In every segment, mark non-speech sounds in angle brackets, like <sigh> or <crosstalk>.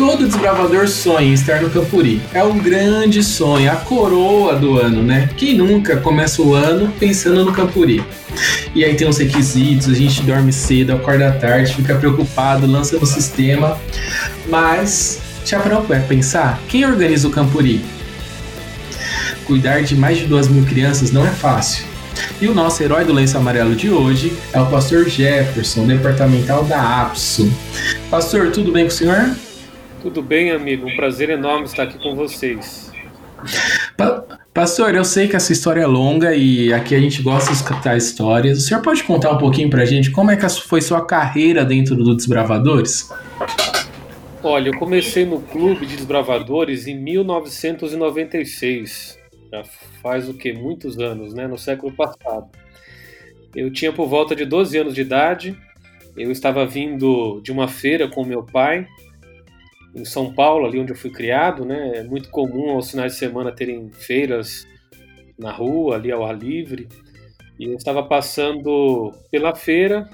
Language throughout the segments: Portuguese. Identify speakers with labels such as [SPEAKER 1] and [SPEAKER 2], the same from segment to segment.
[SPEAKER 1] Todo desbravador sonha em estar no Campuri. É um grande sonho, a coroa do ano, né? Quem nunca começa o ano pensando no Campuri? E aí tem os requisitos, a gente dorme cedo, acorda tarde, fica preocupado, lança no sistema. Mas, já para pensar? Quem organiza o Campuri? Cuidar de mais de duas mil crianças não é fácil. E o nosso herói do lenço amarelo de hoje é o pastor Jefferson, departamental da APSO. Pastor, tudo bem com o senhor?
[SPEAKER 2] Tudo bem, amigo. Um prazer enorme estar aqui com vocês.
[SPEAKER 1] Pa Pastor, eu sei que essa história é longa e aqui a gente gosta de escutar histórias. O senhor pode contar um pouquinho pra gente como é que foi sua carreira dentro do Desbravadores?
[SPEAKER 2] Olha, eu comecei no clube de desbravadores em 1996. Já faz o que? Muitos anos, né? No século passado. Eu tinha por volta de 12 anos de idade. Eu estava vindo de uma feira com meu pai em São Paulo, ali onde eu fui criado, né? É muito comum aos finais de semana terem feiras na rua, ali ao ar livre. E eu estava passando pela feira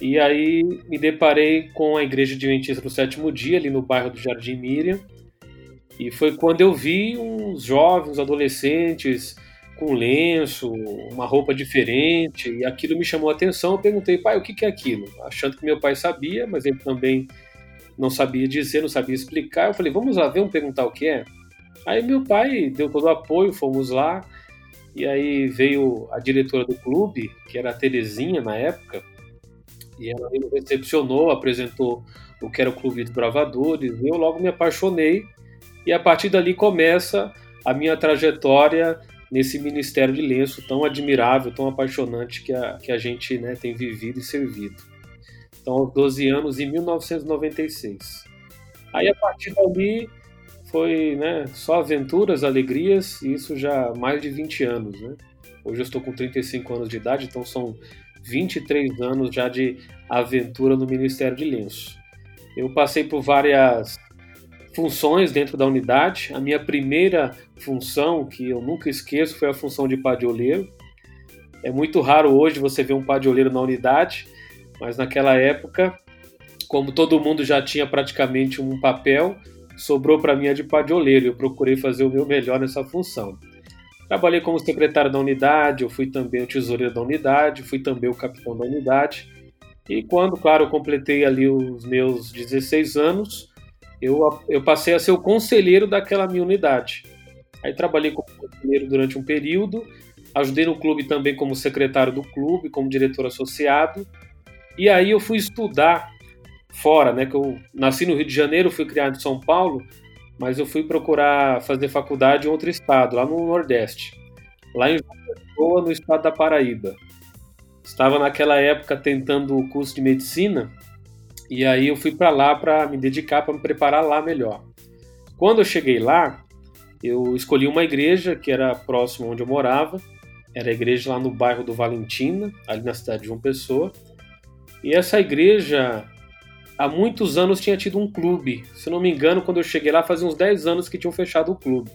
[SPEAKER 2] e aí me deparei com a igreja adventista do sétimo dia, ali no bairro do Jardim Miriam. E foi quando eu vi uns jovens, adolescentes com lenço, uma roupa diferente, e aquilo me chamou a atenção. Eu perguntei, pai, o que é aquilo? Achando que meu pai sabia, mas ele também não sabia dizer, não sabia explicar. Eu falei, vamos lá, vamos perguntar o que é. Aí meu pai deu todo o apoio, fomos lá, e aí veio a diretora do clube, que era a Terezinha na época, e ela me recepcionou, apresentou o que era o Clube dos Bravadores, e eu logo me apaixonei, e a partir dali começa a minha trajetória nesse ministério de lenço tão admirável, tão apaixonante que a, que a gente né, tem vivido e servido. Então, aos 12 anos, em 1996. Aí, a partir dali, foi né, só aventuras, alegrias, e isso já há mais de 20 anos. Né? Hoje eu estou com 35 anos de idade, então são 23 anos já de aventura no Ministério de Lenço. Eu passei por várias funções dentro da unidade. A minha primeira função, que eu nunca esqueço, foi a função de padioleiro. É muito raro hoje você ver um padioleiro na unidade, mas naquela época, como todo mundo já tinha praticamente um papel, sobrou para mim a de padioleiro. Eu procurei fazer o meu melhor nessa função. Trabalhei como secretário da unidade, eu fui também o tesoureiro da unidade, fui também o capitão da unidade. E quando, claro, eu completei ali os meus 16 anos, eu, eu passei a ser o conselheiro daquela minha unidade. Aí trabalhei como conselheiro durante um período, ajudei no clube também como secretário do clube, como diretor associado, e aí eu fui estudar fora, né? Que eu nasci no Rio de Janeiro, fui criado em São Paulo, mas eu fui procurar fazer faculdade em outro estado, lá no Nordeste, lá em João no estado da Paraíba. Estava naquela época tentando o curso de medicina e aí eu fui para lá para me dedicar, para me preparar lá melhor. Quando eu cheguei lá, eu escolhi uma igreja que era próximo onde eu morava, era a igreja lá no bairro do Valentina, ali na cidade de João Pessoa. E essa igreja, há muitos anos, tinha tido um clube. Se não me engano, quando eu cheguei lá, fazia uns 10 anos que tinham fechado o clube.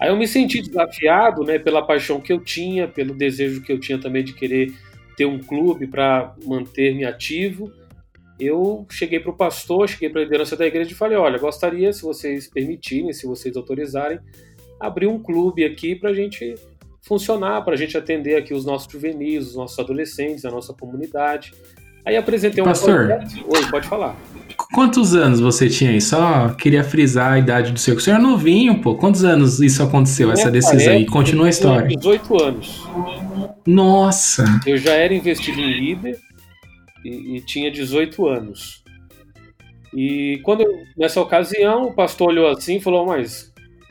[SPEAKER 2] Aí eu me senti desafiado né, pela paixão que eu tinha, pelo desejo que eu tinha também de querer ter um clube para manter-me ativo. Eu cheguei para o pastor, cheguei para a liderança da igreja e falei: olha, gostaria, se vocês permitirem, se vocês autorizarem, abrir um clube aqui para a gente funcionar para a gente atender aqui os nossos juvenis, os nossos adolescentes, a nossa comunidade. Aí apresentei um
[SPEAKER 1] Pastor.
[SPEAKER 2] Oi, pode falar.
[SPEAKER 1] Quantos anos você tinha aí? Só queria frisar a idade do seu. O senhor é novinho, pô. Quantos anos isso aconteceu, essa decisão aí? Continua a história.
[SPEAKER 2] 18 anos.
[SPEAKER 1] Nossa!
[SPEAKER 2] Eu já era investido em líder e, e tinha 18 anos. E quando eu, nessa ocasião o pastor olhou assim e falou: Mas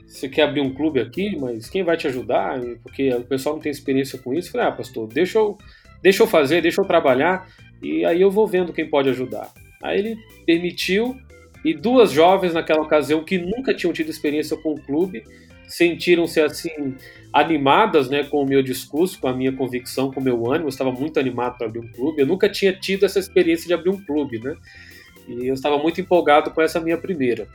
[SPEAKER 2] você quer abrir um clube aqui, mas quem vai te ajudar? Porque o pessoal não tem experiência com isso. Eu falei, ah, pastor, deixa eu, deixa eu fazer, deixa eu trabalhar, e aí eu vou vendo quem pode ajudar. Aí ele permitiu, e duas jovens naquela ocasião que nunca tinham tido experiência com o clube, sentiram-se assim animadas né, com o meu discurso, com a minha convicção, com o meu ânimo. Eu estava muito animado para abrir um clube. Eu nunca tinha tido essa experiência de abrir um clube, né? E eu estava muito empolgado com essa minha primeira.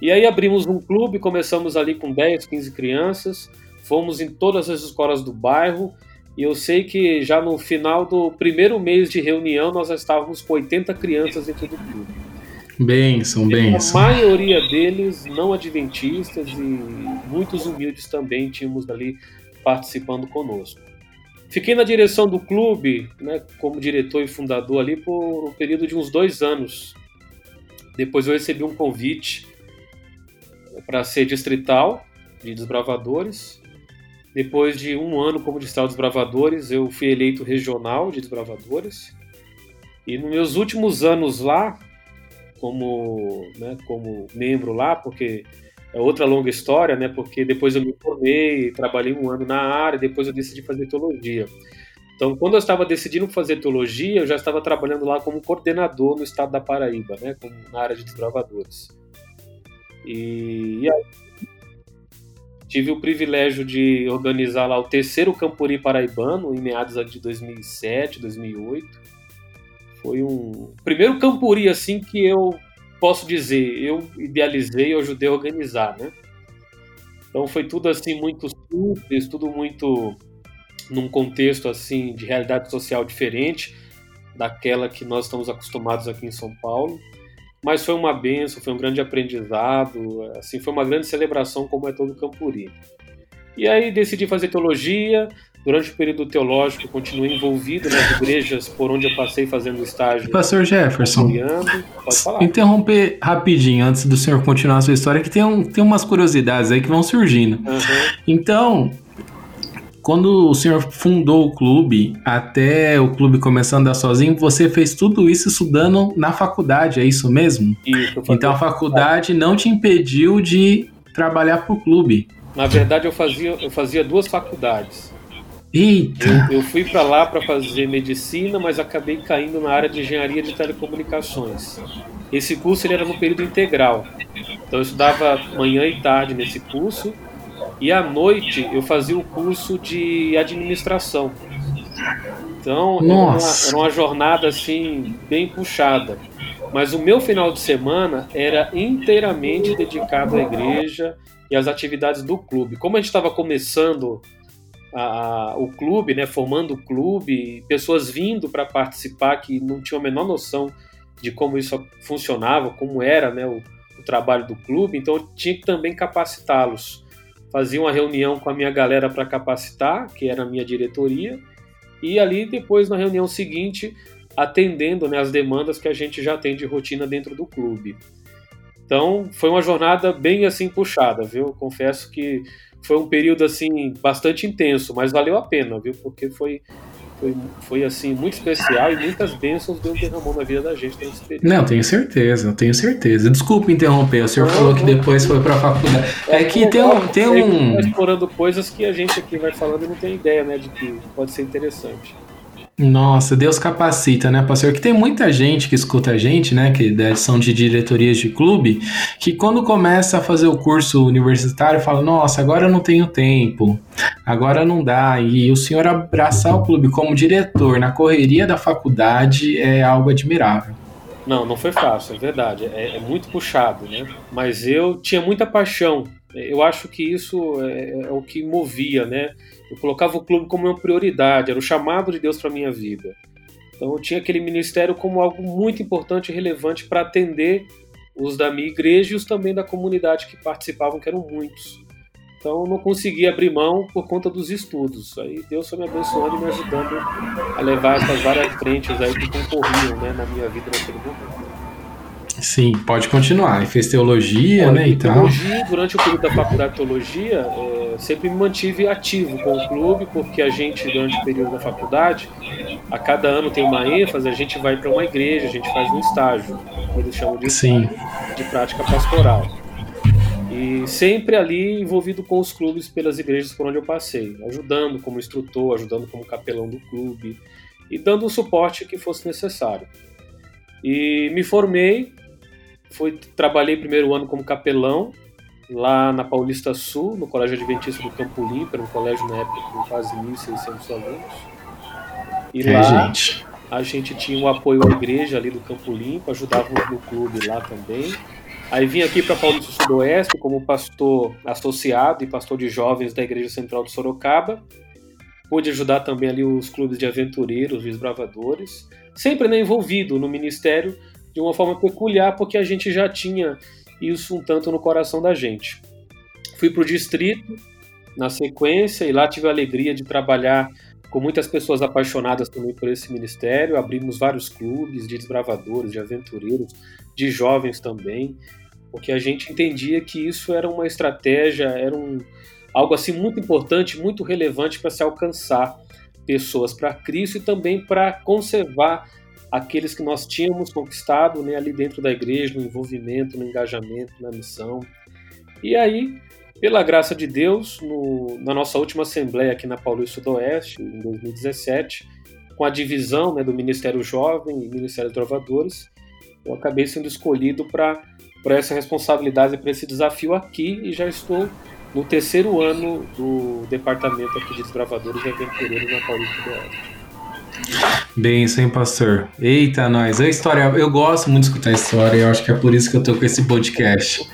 [SPEAKER 2] E aí abrimos um clube, começamos ali com 10, 15 crianças, fomos em todas as escolas do bairro, e eu sei que já no final do primeiro mês de reunião nós já estávamos com 80 crianças dentro do clube.
[SPEAKER 1] Benção, benção.
[SPEAKER 2] A maioria deles não adventistas e muitos humildes também tínhamos ali participando conosco. Fiquei na direção do clube, né, como diretor e fundador ali por um período de uns dois anos. Depois eu recebi um convite para ser distrital de desbravadores. Depois de um ano como distrital de desbravadores, eu fui eleito regional de desbravadores. E nos meus últimos anos lá, como, né, como membro lá, porque é outra longa história, né? Porque depois eu me formei, trabalhei um ano na área, depois eu decidi fazer teologia. Então, quando eu estava decidindo fazer teologia, eu já estava trabalhando lá como coordenador no estado da Paraíba, né? Como na área de desbravadores. E, e aí, tive o privilégio de organizar lá o terceiro Campuri Paraibano em meados de 2007, 2008 foi um primeiro Campuri assim que eu posso dizer, eu idealizei, eu ajudei a organizar, né? Então foi tudo assim muito simples, tudo muito num contexto assim de realidade social diferente daquela que nós estamos acostumados aqui em São Paulo. Mas foi uma benção, foi um grande aprendizado, assim, foi uma grande celebração como é todo Campuri. E aí decidi fazer teologia, Durante o período teológico, continuei envolvido nas igrejas por onde eu passei fazendo estágio.
[SPEAKER 1] Pastor Jefferson, interromper rapidinho antes do senhor continuar a sua história, que tem, um, tem umas curiosidades aí que vão surgindo. Uhum. Então, quando o senhor fundou o clube, até o clube começando a andar sozinho, você fez tudo isso estudando na faculdade, é isso mesmo? Isso. Então a faculdade não te impediu de trabalhar para o clube.
[SPEAKER 2] Na verdade, eu fazia, eu fazia duas faculdades.
[SPEAKER 1] Eita!
[SPEAKER 2] Eu, eu fui para lá para fazer medicina, mas acabei caindo na área de engenharia de telecomunicações. Esse curso ele era no período integral. Então eu estudava manhã e tarde nesse curso e à noite eu fazia o curso de administração. Então era uma, era uma jornada assim bem puxada. Mas o meu final de semana era inteiramente dedicado à igreja e às atividades do clube. Como a gente estava começando a, a, o clube, né, formando o clube, pessoas vindo para participar que não tinham a menor noção de como isso funcionava, como era né, o, o trabalho do clube, então eu tinha que também capacitá-los. Fazia uma reunião com a minha galera para capacitar, que era a minha diretoria, e ali depois na reunião seguinte atendendo né, as demandas que a gente já tem de rotina dentro do clube. Então foi uma jornada bem assim puxada, viu? Confesso que foi um período assim bastante intenso, mas valeu a pena, viu? Porque foi foi, foi assim muito especial e muitas bênçãos Deus derramou na vida da gente nesse período.
[SPEAKER 1] Não, tenho certeza, tenho certeza. Desculpe interromper, o senhor não, falou não, que depois foi para a faculdade. É, é que tem um, tem um...
[SPEAKER 2] explorando coisas que a gente aqui vai falando e não tem ideia, né, de que pode ser interessante.
[SPEAKER 1] Nossa, Deus capacita, né, pastor? Que tem muita gente que escuta a gente, né, que são de diretorias de clube, que quando começa a fazer o curso universitário fala: Nossa, agora eu não tenho tempo, agora não dá. E o senhor abraçar o clube como diretor na correria da faculdade é algo admirável.
[SPEAKER 2] Não, não foi fácil, é verdade. É, é muito puxado, né? Mas eu tinha muita paixão. Eu acho que isso é, é o que movia, né? Eu colocava o clube como uma prioridade, era o chamado de Deus para minha vida. Então eu tinha aquele ministério como algo muito importante e relevante para atender os da minha igreja e os também da comunidade que participavam, que eram muitos. Então eu não conseguia abrir mão por conta dos estudos. Aí Deus foi me abençoando e me ajudando a levar essas várias frentes aí que concorriam né, na minha vida naquele momento.
[SPEAKER 1] Sim, pode continuar. E fez teologia, né, e
[SPEAKER 2] teologia, durante o período da faculdade de teologia, é, sempre me mantive ativo com o clube, porque a gente, durante o período da faculdade, a cada ano tem uma ênfase, a gente vai para uma igreja, a gente faz um estágio, eles chamam de,
[SPEAKER 1] Sim.
[SPEAKER 2] de prática pastoral. E sempre ali envolvido com os clubes pelas igrejas por onde eu passei, ajudando como instrutor, ajudando como capelão do clube e dando o suporte que fosse necessário. E me formei Fui, trabalhei primeiro ano como capelão lá na Paulista Sul, no Colégio Adventista do Campo Limpo, era um colégio na época com quase 1.600 alunos. E é, lá gente. a gente tinha o um apoio à igreja ali do Campo Limpo, ajudávamos no clube lá também. Aí vim aqui para Paulista Sudoeste como pastor associado e pastor de jovens da Igreja Central de Sorocaba. Pude ajudar também ali os clubes de aventureiros, os bravadores. Sempre né, envolvido no ministério, de uma forma peculiar, porque a gente já tinha isso um tanto no coração da gente. Fui para o distrito na sequência e lá tive a alegria de trabalhar com muitas pessoas apaixonadas também por esse ministério. Abrimos vários clubes de desbravadores, de aventureiros, de jovens também, porque a gente entendia que isso era uma estratégia, era um, algo assim muito importante, muito relevante para se alcançar pessoas para Cristo e também para conservar aqueles que nós tínhamos conquistado né, ali dentro da igreja, no envolvimento, no engajamento, na missão. E aí, pela graça de Deus, no, na nossa última assembleia aqui na Paulista Sudoeste, em 2017, com a divisão né, do Ministério Jovem e Ministério Trovadores, eu acabei sendo escolhido para essa responsabilidade, para esse desafio aqui e já estou no terceiro ano do departamento aqui de desbravadores e aventureiros na Paulista do Oeste.
[SPEAKER 1] Bem, hein, pastor? Eita, nós. A história, eu gosto muito de escutar a história, eu acho que é por isso que eu tô com esse podcast.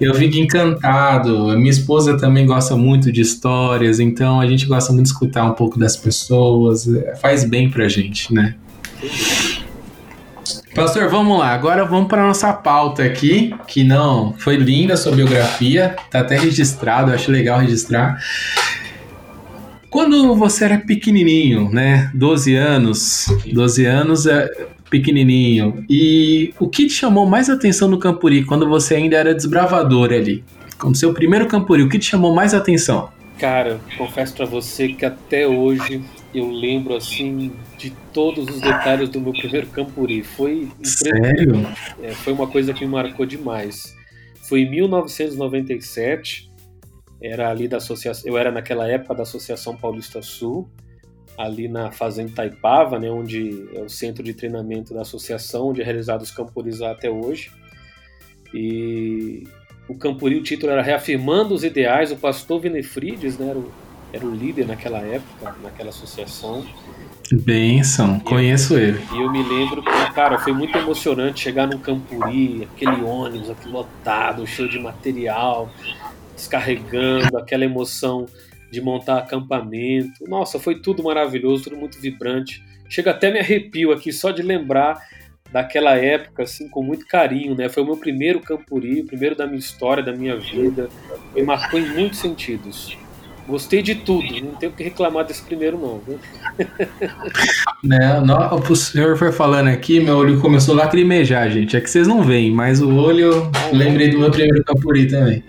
[SPEAKER 1] Eu fico encantado. A minha esposa também gosta muito de histórias, então a gente gosta muito de escutar um pouco das pessoas. Faz bem pra gente, né? Pastor, vamos lá. Agora vamos para nossa pauta aqui, que não foi linda a sua biografia, tá até registrado, acho legal registrar. Quando você era pequenininho, né? 12 anos, 12 anos é pequenininho. E o que te chamou mais atenção no Campuri quando você ainda era desbravador ali? Com seu primeiro Campuri, o que te chamou mais atenção?
[SPEAKER 2] Cara, confesso para você que até hoje eu lembro assim de todos os detalhes do meu primeiro Campuri. Foi
[SPEAKER 1] Sério?
[SPEAKER 2] É, foi uma coisa que me marcou demais. Foi em 1997 era ali da associação, eu era naquela época da Associação Paulista Sul, ali na Fazenda Taipava, né, onde é o centro de treinamento da associação, onde é realizado os Campuris até hoje. E o Campuri, o título era Reafirmando os Ideais, o pastor Vinefrides, né, era o, era o líder naquela época, naquela associação.
[SPEAKER 1] Benção, e conheço
[SPEAKER 2] eu,
[SPEAKER 1] ele.
[SPEAKER 2] E eu me lembro que, cara, foi muito emocionante chegar num Campuri, aquele ônibus, aquele lotado, cheio de material, descarregando, aquela emoção de montar acampamento. Nossa, foi tudo maravilhoso, tudo muito vibrante. Chega até me arrepio aqui só de lembrar daquela época, assim, com muito carinho, né? Foi o meu primeiro campuri, o primeiro da minha história, da minha vida. Me marcou em muitos sentidos. Gostei de tudo, não tenho que reclamar desse primeiro, não. Viu? <laughs>
[SPEAKER 1] Né, o senhor foi falando aqui, meu olho começou a lacrimejar, gente. É que vocês não veem, mas o olho. Lembrei do meu primeiro Campuri também.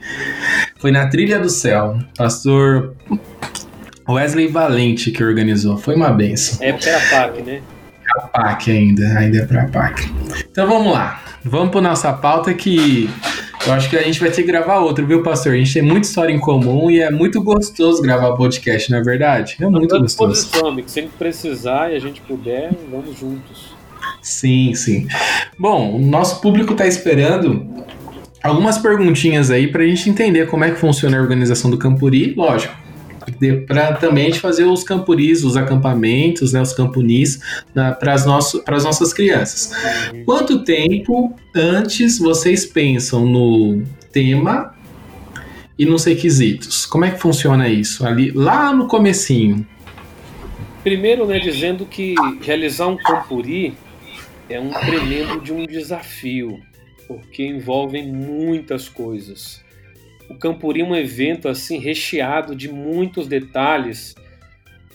[SPEAKER 1] Foi na Trilha do Céu. Pastor Wesley Valente que organizou. Foi uma benção.
[SPEAKER 2] É porque era PAC, né?
[SPEAKER 1] A PAC ainda, ainda é pra PAC. Então vamos lá. Vamos para nossa pauta que eu acho que a gente vai ter que gravar outro, viu, pastor? A gente tem muita história em comum e é muito gostoso gravar podcast, não é verdade? É muito gostoso.
[SPEAKER 2] Amigo. Sempre precisar e a gente puder, vamos juntos.
[SPEAKER 1] Sim, sim. Bom, o nosso público está esperando algumas perguntinhas aí para a gente entender como é que funciona a organização do Campuri, lógico. Para também a gente fazer os campuris, os acampamentos, né, os campunis para as nossas crianças. Quanto tempo antes vocês pensam no tema e nos requisitos? Como é que funciona isso? Ali, lá no comecinho.
[SPEAKER 2] Primeiro, né, dizendo que realizar um campuri é um tremendo de um desafio porque envolvem muitas coisas. O Campuri é um evento assim recheado de muitos detalhes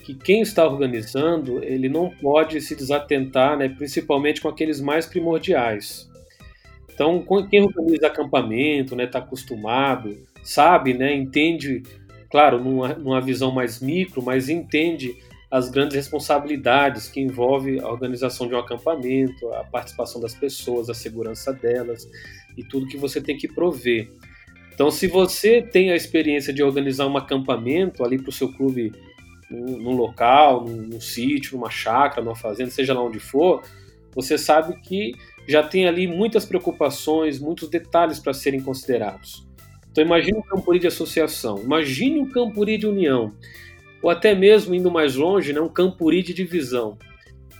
[SPEAKER 2] que quem está organizando ele não pode se desatentar, né, principalmente com aqueles mais primordiais. Então, quem organiza acampamento, está né, tá acostumado, sabe, né, entende, claro, numa, numa visão mais micro, mas entende as grandes responsabilidades que envolve a organização de um acampamento, a participação das pessoas, a segurança delas e tudo que você tem que prover. Então, se você tem a experiência de organizar um acampamento ali para o seu clube, num, num local, num, num, sítio, numa chácara, numa fazenda, seja lá onde for, você sabe que já tem ali muitas preocupações, muitos detalhes para serem considerados. Então, imagine um campuri de associação, imagine um campuri de união ou até mesmo indo mais longe, né, um campuri de divisão.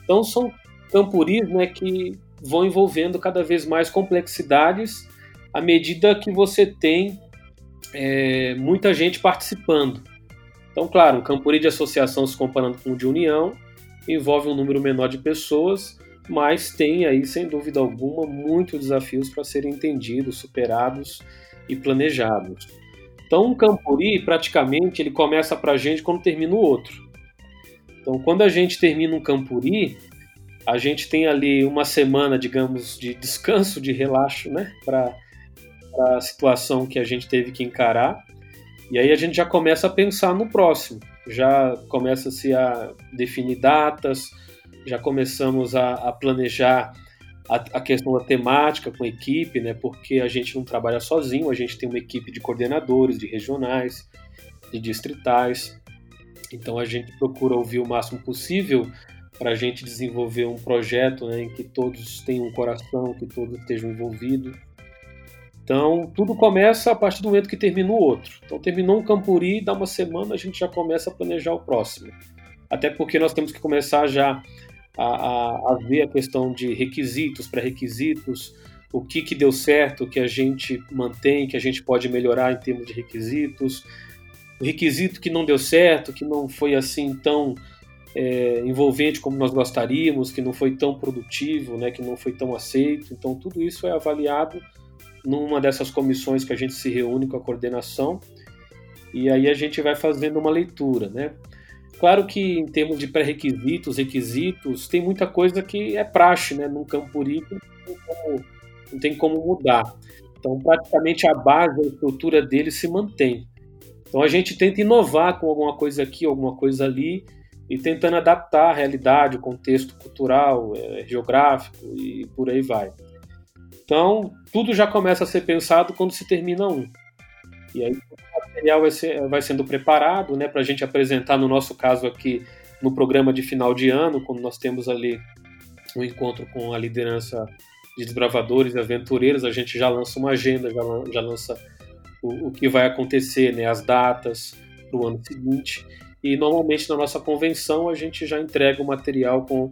[SPEAKER 2] Então são campuris né, que vão envolvendo cada vez mais complexidades à medida que você tem é, muita gente participando. Então, claro, um campuri de associação se comparando com o de união envolve um número menor de pessoas, mas tem aí, sem dúvida alguma, muitos desafios para serem entendidos, superados e planejados. Então, um Campuri, praticamente, ele começa para a gente quando termina o outro. Então, quando a gente termina um Campuri, a gente tem ali uma semana, digamos, de descanso, de relaxo, né, para a situação que a gente teve que encarar. E aí a gente já começa a pensar no próximo, já começa-se a definir datas, já começamos a, a planejar a, a, questão da temática com a equipe, né? Porque a gente não trabalha sozinho, a gente tem uma equipe de coordenadores, de regionais, de distritais. Então a gente procura ouvir o máximo possível para a gente desenvolver um projeto né, em que todos tenham um coração, que todos estejam envolvidos. Então, tudo começa a partir do momento que termina o outro. Então, terminou um Campuri, dá uma semana, a gente já começa a planejar o próximo. Até porque nós temos que começar já a, a, a ver a questão de requisitos, pré-requisitos, o que, que deu certo, o que a gente mantém, que a gente pode melhorar em termos de requisitos, o requisito que não deu certo, que não foi assim tão é, envolvente como nós gostaríamos, que não foi tão produtivo, né, que não foi tão aceito. Então, tudo isso é avaliado numa dessas comissões que a gente se reúne com a coordenação e aí a gente vai fazendo uma leitura, né? Claro que em termos de pré-requisitos, requisitos, tem muita coisa que é praxe, né? Num tem como, não tem como mudar. Então, praticamente a base, a estrutura dele se mantém. Então, a gente tenta inovar com alguma coisa aqui, alguma coisa ali, e tentando adaptar a realidade, o contexto cultural, é, geográfico e por aí vai. Então, tudo já começa a ser pensado quando se termina um. E aí o material vai, ser, vai sendo preparado né, para a gente apresentar, no nosso caso aqui, no programa de final de ano, quando nós temos ali um encontro com a liderança de desbravadores e aventureiros, a gente já lança uma agenda, já, já lança o, o que vai acontecer, né, as datas para o ano seguinte. E normalmente na nossa convenção a gente já entrega o material com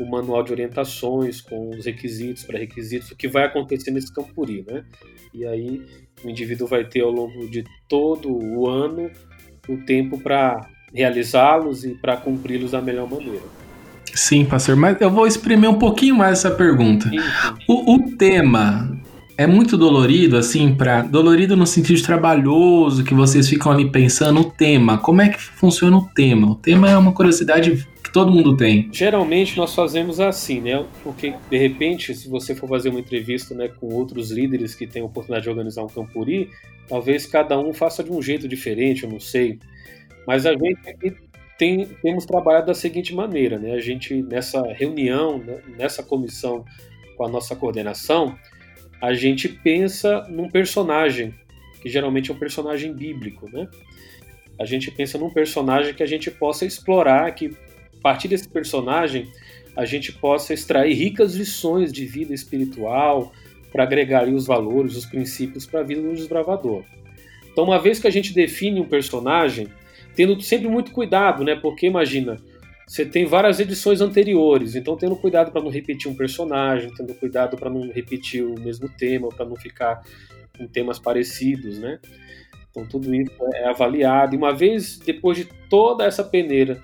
[SPEAKER 2] o manual de orientações, com os requisitos, pré-requisitos, o que vai acontecer nesse Campuri, né? E aí o indivíduo vai ter ao longo de todo o ano o tempo para realizá-los e para cumpri-los da melhor maneira.
[SPEAKER 1] Sim, pastor, mas eu vou exprimir um pouquinho mais essa pergunta. Sim, sim. O, o, tema é muito dolorido, assim, para dolorido no sentido trabalhoso, que vocês ficam ali pensando o tema. Como é que funciona o tema? O tema é uma curiosidade todo mundo tem.
[SPEAKER 2] Geralmente nós fazemos assim, né? Porque de repente, se você for fazer uma entrevista né, com outros líderes que têm a oportunidade de organizar um campuri, talvez cada um faça de um jeito diferente, eu não sei. Mas a gente tem, temos trabalhado da seguinte maneira, né? A gente nessa reunião, né, nessa comissão com a nossa coordenação, a gente pensa num personagem que geralmente é um personagem bíblico, né? A gente pensa num personagem que a gente possa explorar, que partir desse personagem a gente possa extrair ricas lições de vida espiritual para agregar os valores, os princípios para a vida do desbravador. Então, uma vez que a gente define um personagem, tendo sempre muito cuidado, né? Porque imagina, você tem várias edições anteriores, então tendo cuidado para não repetir um personagem, tendo cuidado para não repetir o mesmo tema, para não ficar com temas parecidos, né? Então tudo isso é avaliado. E uma vez depois de toda essa peneira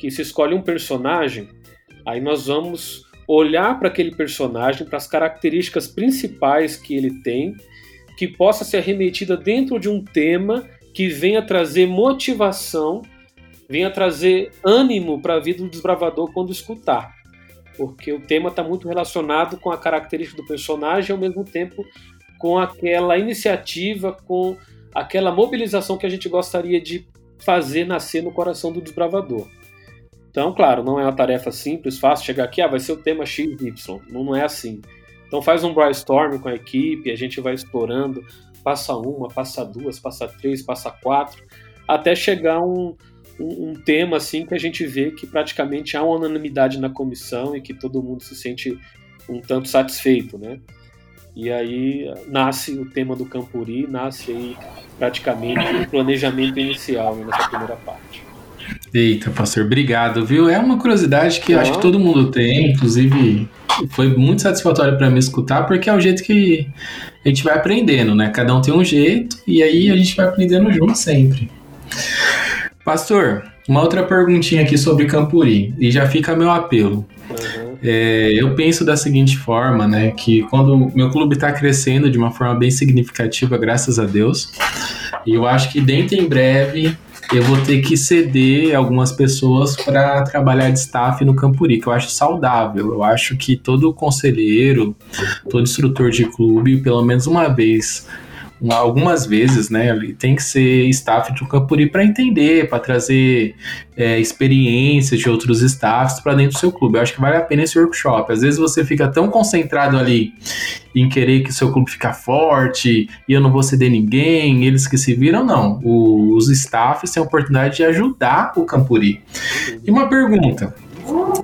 [SPEAKER 2] que se escolhe um personagem, aí nós vamos olhar para aquele personagem, para as características principais que ele tem, que possa ser remetida dentro de um tema que venha trazer motivação, venha trazer ânimo para a vida do desbravador quando escutar. Porque o tema está muito relacionado com a característica do personagem ao mesmo tempo com aquela iniciativa, com aquela mobilização que a gente gostaria de fazer nascer no coração do desbravador. Então, claro, não é uma tarefa simples, fácil chegar aqui, ah, vai ser o tema XY. Não, não é assim. Então faz um brainstorm com a equipe, a gente vai explorando, passa uma, passa duas, passa três, passa quatro, até chegar um, um, um, tema assim que a gente vê que praticamente há uma unanimidade na comissão e que todo mundo se sente um tanto satisfeito, né? E aí nasce o tema do Campuri, nasce aí praticamente o planejamento inicial nessa primeira parte.
[SPEAKER 1] Eita, pastor, obrigado, viu? É uma curiosidade que eu acho que todo mundo tem, inclusive foi muito satisfatório para mim escutar, porque é o jeito que a gente vai aprendendo, né? Cada um tem um jeito e aí a gente vai aprendendo junto sempre. Pastor, uma outra perguntinha aqui sobre Campuri, e já fica meu apelo. Uhum. é, eu penso da seguinte forma, né? Que quando meu clube está crescendo de uma forma bem significativa, graças a Deus, e eu acho que dentro em breve eu vou ter que ceder algumas pessoas para trabalhar de staff no Campuri, que eu acho saudável. Eu acho que todo conselheiro, todo instrutor de clube, pelo menos uma vez algumas vezes, né, tem que ser staff de um Campuri para entender, para trazer é, experiências de outros staffs para dentro do seu clube. Eu acho que vale a pena esse workshop. Às vezes você fica tão concentrado ali em querer que o seu clube fique forte e eu não vou ceder ninguém, eles que se viram, não. O, os staffs têm a oportunidade de ajudar o Campuri. E uma pergunta: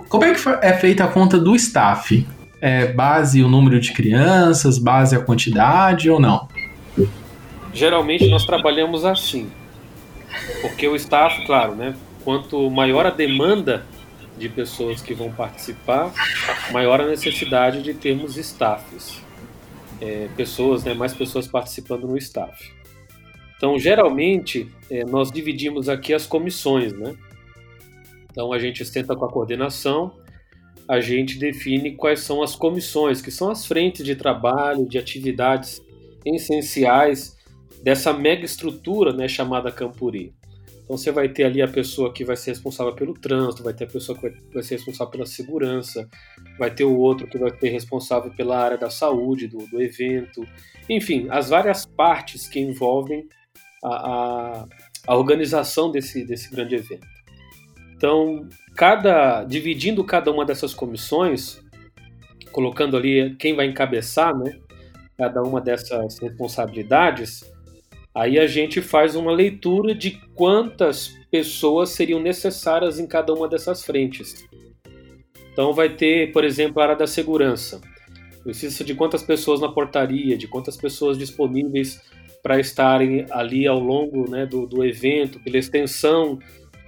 [SPEAKER 1] como é que é feita a conta do staff? É base o número de crianças, base a quantidade ou não?
[SPEAKER 2] Geralmente nós trabalhamos assim, porque o staff, claro, né? Quanto maior a demanda de pessoas que vão participar, maior a necessidade de termos staffs, é, pessoas, né? Mais pessoas participando no staff. Então, geralmente, é, nós dividimos aqui as comissões, né? Então, a gente senta com a coordenação, a gente define quais são as comissões, que são as frentes de trabalho, de atividades essenciais dessa mega estrutura né, chamada Campuri. Então você vai ter ali a pessoa que vai ser responsável pelo trânsito, vai ter a pessoa que vai, ser responsável pela segurança, vai ter o outro que vai ser responsável pela área da saúde, do, do evento, enfim, as várias partes que envolvem a, a, a organização desse, desse grande evento. Então, cada dividindo cada uma dessas comissões, colocando ali quem vai encabeçar, né, cada uma dessas responsabilidades, Aí a gente faz uma leitura de quantas pessoas seriam necessárias em cada uma dessas frentes. Então vai ter, por exemplo, a área da segurança. Precisa de quantas pessoas na portaria, de quantas pessoas disponíveis para estarem ali ao longo né, do, do evento, pela extensão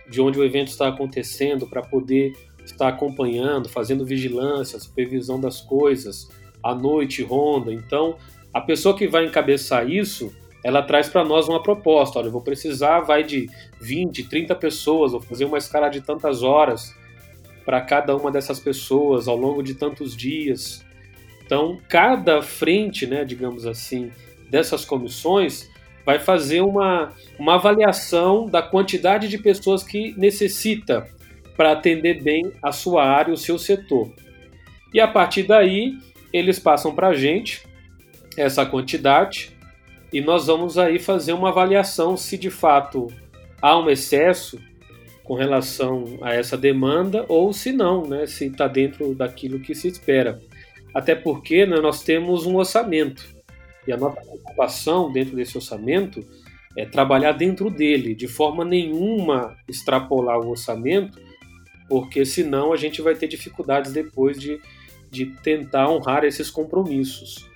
[SPEAKER 2] de onde o evento está acontecendo, para poder estar acompanhando, fazendo vigilância, supervisão das coisas, à noite, ronda. Então, a pessoa que vai encabeçar isso ela traz para nós uma proposta. Olha, eu vou precisar, vai de 20, 30 pessoas, vou fazer uma escala de tantas horas para cada uma dessas pessoas ao longo de tantos dias. Então, cada frente, né, digamos assim, dessas comissões vai fazer uma, uma avaliação da quantidade de pessoas que necessita para atender bem a sua área, o seu setor. E a partir daí, eles passam para a gente essa quantidade e nós vamos aí fazer uma avaliação se de fato há um excesso com relação a essa demanda ou se não, né, se está dentro daquilo que se espera. Até porque né, nós temos um orçamento e a nossa preocupação dentro desse orçamento é trabalhar dentro dele, de forma nenhuma extrapolar o orçamento, porque senão a gente vai ter dificuldades depois de, de tentar honrar esses compromissos.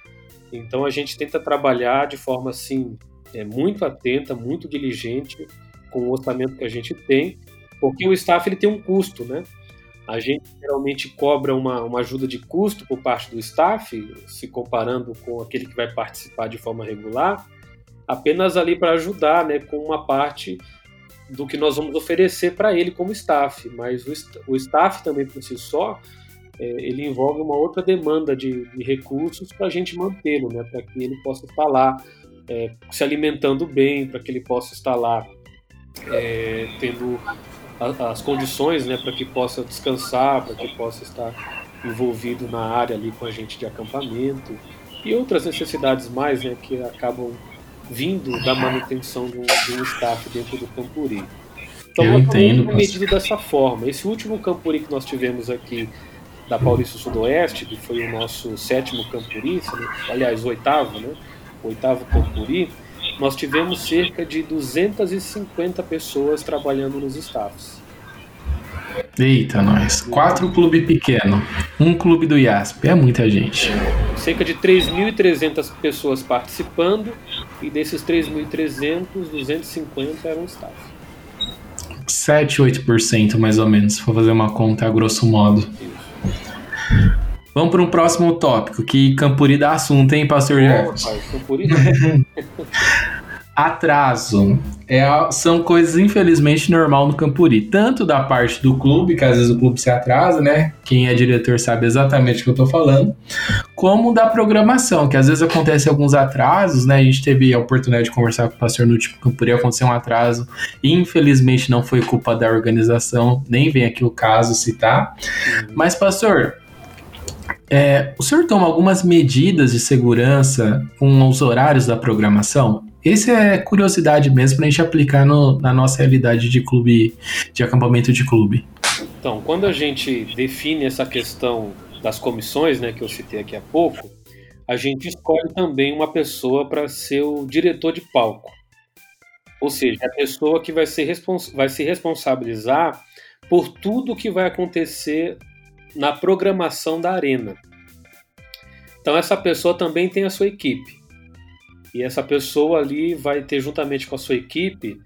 [SPEAKER 2] Então a gente tenta trabalhar de forma assim é, muito atenta, muito diligente com o orçamento que a gente tem, porque o staff ele tem um custo, né? A gente geralmente cobra uma, uma ajuda de custo por parte do staff, se comparando com aquele que vai participar de forma regular, apenas ali para ajudar, né, com uma parte do que nós vamos oferecer para ele como staff, mas o, o staff também por si só é, ele envolve uma outra demanda de, de recursos para a gente mantê-lo, né, para que ele possa estar lá é, se alimentando bem, para que ele possa estar lá é, tendo a, as condições né, para que possa descansar, para que possa estar envolvido na área ali com a gente de acampamento e outras necessidades mais né, que acabam vindo da manutenção de um, de um staff dentro do Campuri. Então,
[SPEAKER 1] Eu entendo.
[SPEAKER 2] medido dessa forma. Esse último Campuri que nós tivemos aqui da Paulista Sudoeste, que foi o nosso sétimo Campuri, aliás, o oitavo, né? O oitavo Campuri, nós tivemos cerca de 250 pessoas trabalhando nos staffs.
[SPEAKER 1] Eita, nós. Quatro clubes pequenos, um clube do IASP, é muita gente.
[SPEAKER 2] Cerca de 3.300 pessoas participando e desses 3.300, 250 eram staff.
[SPEAKER 1] 7, 8% mais ou menos, se for fazer uma conta a grosso modo. Vamos para um próximo tópico, que Campuri dá assunto, hein, pastor Jefferson? <laughs> Atraso. É, são coisas, infelizmente, normal no Campuri. Tanto da parte do clube, que às vezes o clube se atrasa, né? Quem é diretor sabe exatamente o que eu tô falando. Como da programação, que às vezes acontece alguns atrasos, né? A gente teve a oportunidade de conversar com o pastor no último Campuri, aconteceu um atraso. Infelizmente não foi culpa da organização, nem vem aqui o caso citar. Uhum. Mas, pastor, é, o senhor toma algumas medidas de segurança com os horários da programação? Esse é curiosidade mesmo para a gente aplicar no, na nossa realidade de clube, de acampamento de clube.
[SPEAKER 2] Então, quando a gente define essa questão das comissões, né, que eu citei aqui há pouco, a gente escolhe também uma pessoa para ser o diretor de palco. Ou seja, a pessoa que vai, ser vai se responsabilizar por tudo que vai acontecer na programação da arena. Então, essa pessoa também tem a sua equipe. E essa pessoa ali vai ter, juntamente com a sua equipe,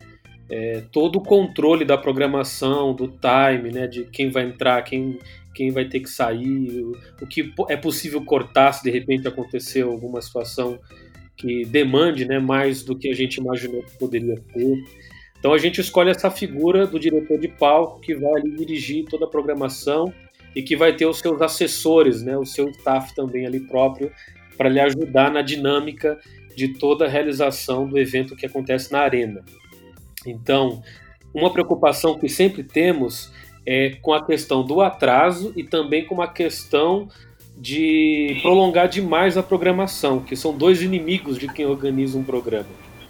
[SPEAKER 2] é, todo o controle da programação, do time, né, de quem vai entrar, quem, quem vai ter que sair, o, o que é possível cortar se de repente acontecer alguma situação que demande né, mais do que a gente imaginou que poderia ter. Então a gente escolhe essa figura do diretor de palco que vai ali dirigir toda a programação e que vai ter os seus assessores, né, o seu staff também ali próprio para lhe ajudar na dinâmica de toda a realização do evento que acontece na arena. Então, uma preocupação que sempre temos é com a questão do atraso e também com a questão de prolongar demais a programação, que são dois inimigos de quem organiza um programa.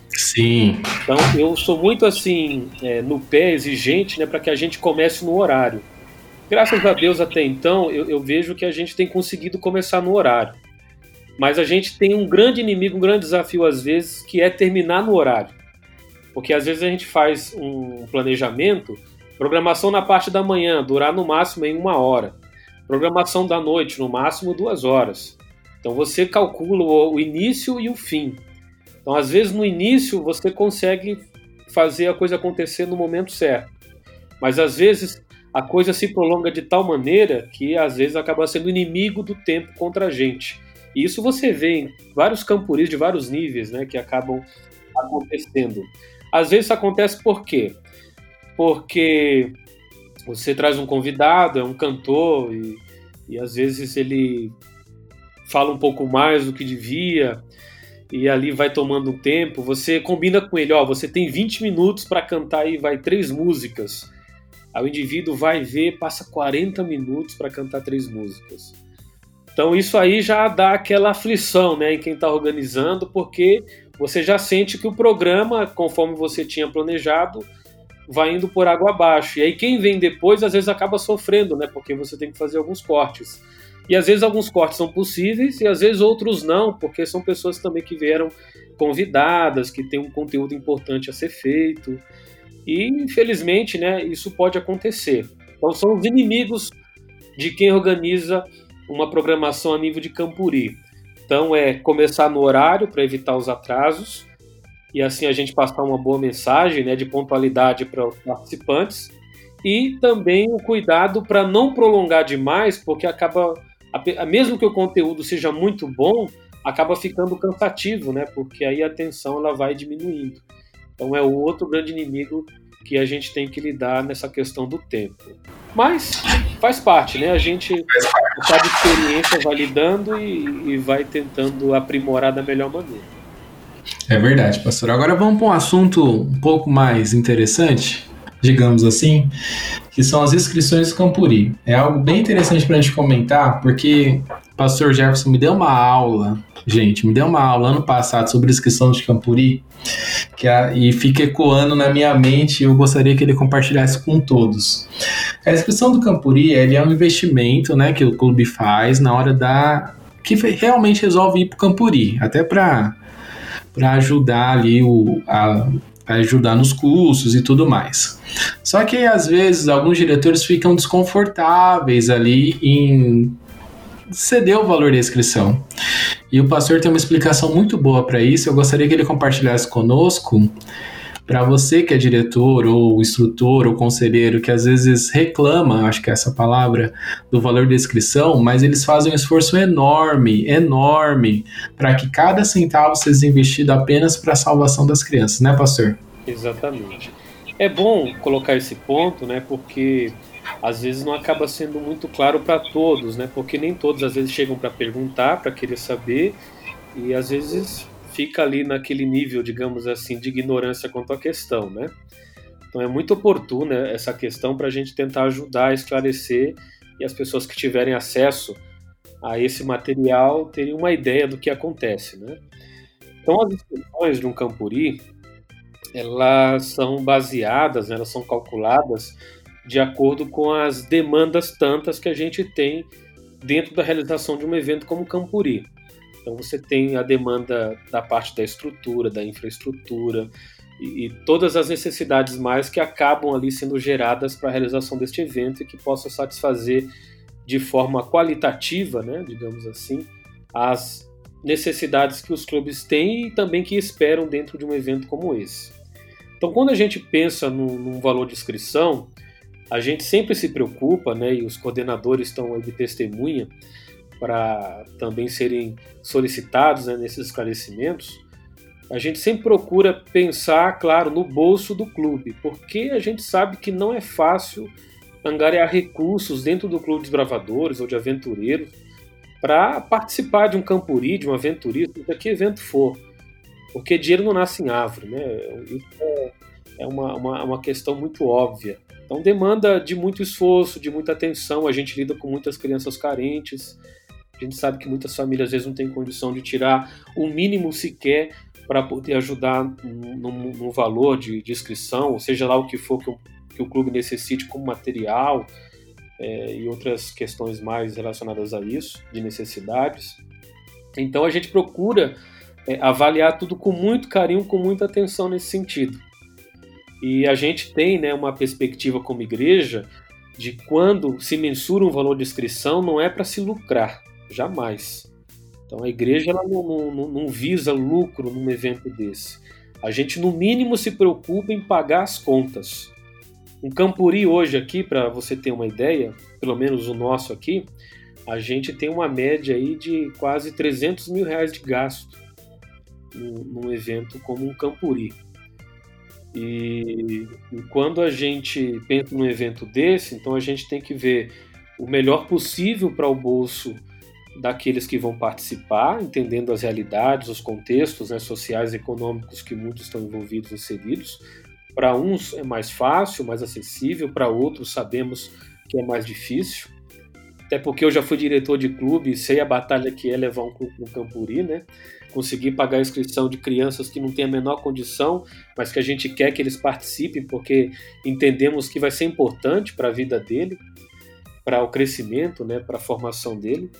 [SPEAKER 1] Sim.
[SPEAKER 2] Então eu sou muito assim é, no pé exigente, né, para que a gente comece no horário. Graças a Deus até então eu, eu vejo que a gente tem conseguido começar no horário. Mas a gente tem um grande inimigo, um grande desafio às vezes, que é terminar no horário. Porque às vezes a gente faz um planejamento, programação na parte da manhã, durar no máximo em uma hora. Programação da noite, no máximo duas horas. Então você calcula o início e o fim. Então, às vezes, no início, você consegue fazer a coisa acontecer no momento certo. Mas às vezes a coisa se prolonga de tal maneira que às vezes acaba sendo inimigo do tempo contra a gente. E isso você vê em vários campuris de vários níveis, né, que acabam acontecendo. Às vezes isso acontece por quê? Porque você traz um convidado, é um cantor, e, e às vezes ele fala um pouco mais do que devia, e ali vai tomando um tempo. Você combina com ele, ó, você tem 20 minutos para cantar e vai três músicas. Aí o indivíduo vai ver, passa 40 minutos para cantar três músicas. Então isso aí já dá aquela aflição né, em quem está organizando, porque você já sente que o programa, conforme você tinha planejado, vai indo por água abaixo. E aí quem vem depois às vezes acaba sofrendo, né? Porque você tem que fazer alguns cortes. E às vezes alguns cortes são possíveis e às vezes outros não, porque são pessoas também que vieram convidadas, que têm um conteúdo importante a ser feito. E infelizmente, né, isso pode acontecer. Então são os inimigos de quem organiza uma programação a nível de Campuri. Então é começar no horário para evitar os atrasos e assim a gente passar uma boa mensagem né, de pontualidade para os participantes e também o cuidado para não prolongar demais, porque acaba, mesmo que o conteúdo seja muito bom, acaba ficando cansativo, né? Porque aí a tensão ela vai diminuindo. Então é o outro grande inimigo que a gente tem que lidar nessa questão do tempo. Mas faz parte, né? A gente, cada experiência, vai lidando e, e vai tentando aprimorar da melhor maneira.
[SPEAKER 1] É verdade, pastor. Agora vamos para um assunto um pouco mais interessante, digamos assim, que são as inscrições do Campuri. É algo bem interessante para a gente comentar, porque pastor Jefferson me deu uma aula, gente, me deu uma aula ano passado sobre inscrição de Campuri, que a, e fica ecoando na minha mente e eu gostaria que ele compartilhasse com todos. A inscrição do Campuri ele é um investimento né, que o clube faz na hora da. que realmente resolve ir para o Campuri, até para ajudar ali o, a, ajudar nos cursos e tudo mais. Só que às vezes alguns diretores ficam desconfortáveis ali em ceder o valor da inscrição. E o pastor tem uma explicação muito boa para isso. Eu gostaria que ele compartilhasse conosco para você que é diretor ou instrutor ou conselheiro que às vezes reclama, acho que é essa palavra, do valor da inscrição, mas eles fazem um esforço enorme, enorme, para que cada centavo seja investido apenas para a salvação das crianças, né, pastor?
[SPEAKER 2] Exatamente. É bom colocar esse ponto, né, porque às vezes não acaba sendo muito claro para todos, né, porque nem todos às vezes chegam para perguntar, para querer saber, e às vezes fica ali naquele nível, digamos assim, de ignorância quanto à questão, né? Então é muito oportuna essa questão para a gente tentar ajudar a esclarecer e as pessoas que tiverem acesso a esse material terem uma ideia do que acontece, né? Então as inscrições de um campuri elas são baseadas, né, elas são calculadas de acordo com as demandas tantas que a gente tem dentro da realização de um evento como Campuri. Então você tem a demanda da parte da estrutura, da infraestrutura e, e todas as necessidades mais que acabam ali sendo geradas para a realização deste evento e que possam satisfazer de forma qualitativa, né, digamos assim, as necessidades que os clubes têm e também que esperam dentro de um evento como esse. Então, quando a gente pensa num, num valor de inscrição, a gente sempre se preocupa, né, e os coordenadores estão aí de testemunha, para também serem solicitados né, nesses esclarecimentos, a gente sempre procura pensar, claro, no bolso do clube, porque a gente sabe que não é fácil angariar recursos dentro do clube de bravadores ou de aventureiros para participar de um campuri, de um aventurista, de que evento for. Porque dinheiro não nasce em árvore, né? Isso é, é uma, uma, uma questão muito óbvia. Então demanda de muito esforço, de muita atenção. A gente lida com muitas crianças carentes, a gente sabe que muitas famílias às vezes não têm condição de tirar o mínimo sequer para poder ajudar no, no valor de, de, inscrição, ou seja lá o que for que o, que o clube necessite como material é, e outras questões mais relacionadas a isso, de necessidades. Então a gente procura é, avaliar tudo com muito carinho, com muita atenção nesse sentido. E a gente tem né, uma perspectiva como igreja de quando se mensura um valor de inscrição, não é para se lucrar, Jamais. Então a igreja ela não, não, não visa lucro num evento desse. A gente, no mínimo, se preocupa em pagar as contas. Um Campuri hoje aqui, para você ter uma ideia, pelo menos o nosso aqui, a gente tem uma média aí de quase 300 mil reais de gasto num, evento como um Campuri. E, e, quando a gente pensa num evento desse, então a gente tem que ver o melhor possível para o bolso daqueles que vão participar, entendendo as realidades, os contextos né, sociais e econômicos que muitos estão envolvidos, inseridos. Para uns é mais fácil, mais acessível, para outros sabemos que é mais difícil. Até porque eu já fui diretor de clube sei a batalha que é levar um clube no Campuri, né? Conseguir pagar a inscrição de crianças que não têm a menor condição, mas que a gente quer que eles participem porque entendemos que vai ser importante para a vida dele, para o crescimento, né, para a formação dele.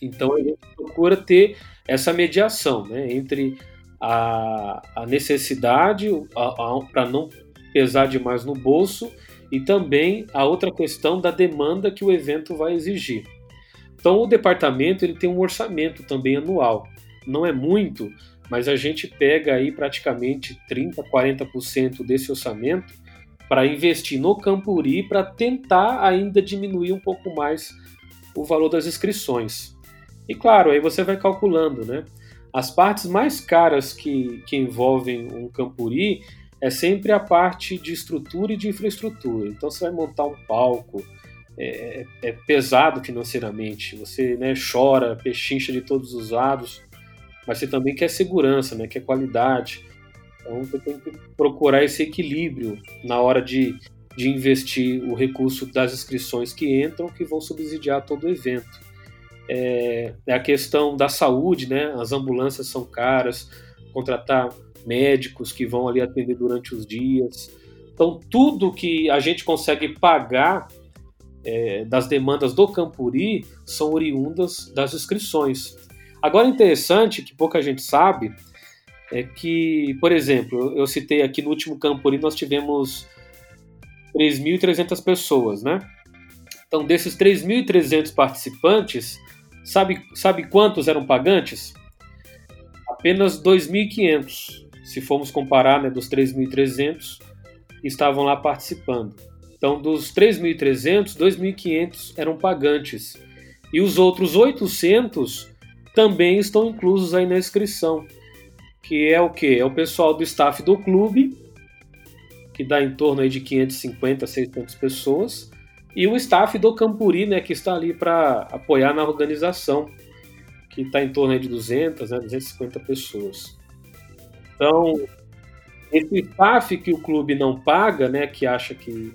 [SPEAKER 2] Então a gente procura ter essa mediação né, entre a, a necessidade para não pesar demais no bolso e também a outra questão da demanda que o evento vai exigir. Então o departamento ele tem um orçamento também anual. Não é muito, mas a gente pega aí praticamente 30, 40% desse orçamento para investir no Campuri para tentar ainda diminuir um pouco mais o valor das inscrições. E claro, aí você vai calculando, né? As partes mais caras que, que envolvem um campuri é sempre a parte de estrutura e de infraestrutura. Então você vai montar um palco, é, é, é pesado financeiramente, você né, chora, pechincha de todos os lados, mas você também quer segurança, né, quer qualidade. Então você tem que procurar esse equilíbrio na hora de, de investir o recurso das inscrições que entram, que vão subsidiar todo o evento é, é a questão da saúde, né? As ambulâncias são caras, contratar médicos que vão ali atender durante os dias. Então, tudo que a gente consegue pagar é, das demandas do Campuri são oriundas das inscrições. Agora, interessante, que pouca gente sabe, é que, por exemplo, eu citei aqui no último Campuri, nós tivemos 3.300 pessoas, né? Então, desses 3.300 participantes, Sabe, sabe quantos eram pagantes? Apenas 2.500. se formos comparar, né, dos 3.300 que estavam lá participando. Então, dos 3.300, 2.500 eram pagantes. E os outros 800 também estão inclusos aí na inscrição, que é o que? É o pessoal do staff do clube, que dá em torno aí de 550, 600 pessoas, e o staff do Campuri, né, que está ali para apoiar na organização, que está em torno de 200, né, 250 pessoas. Então, esse staff que o clube não paga, né, que acha que,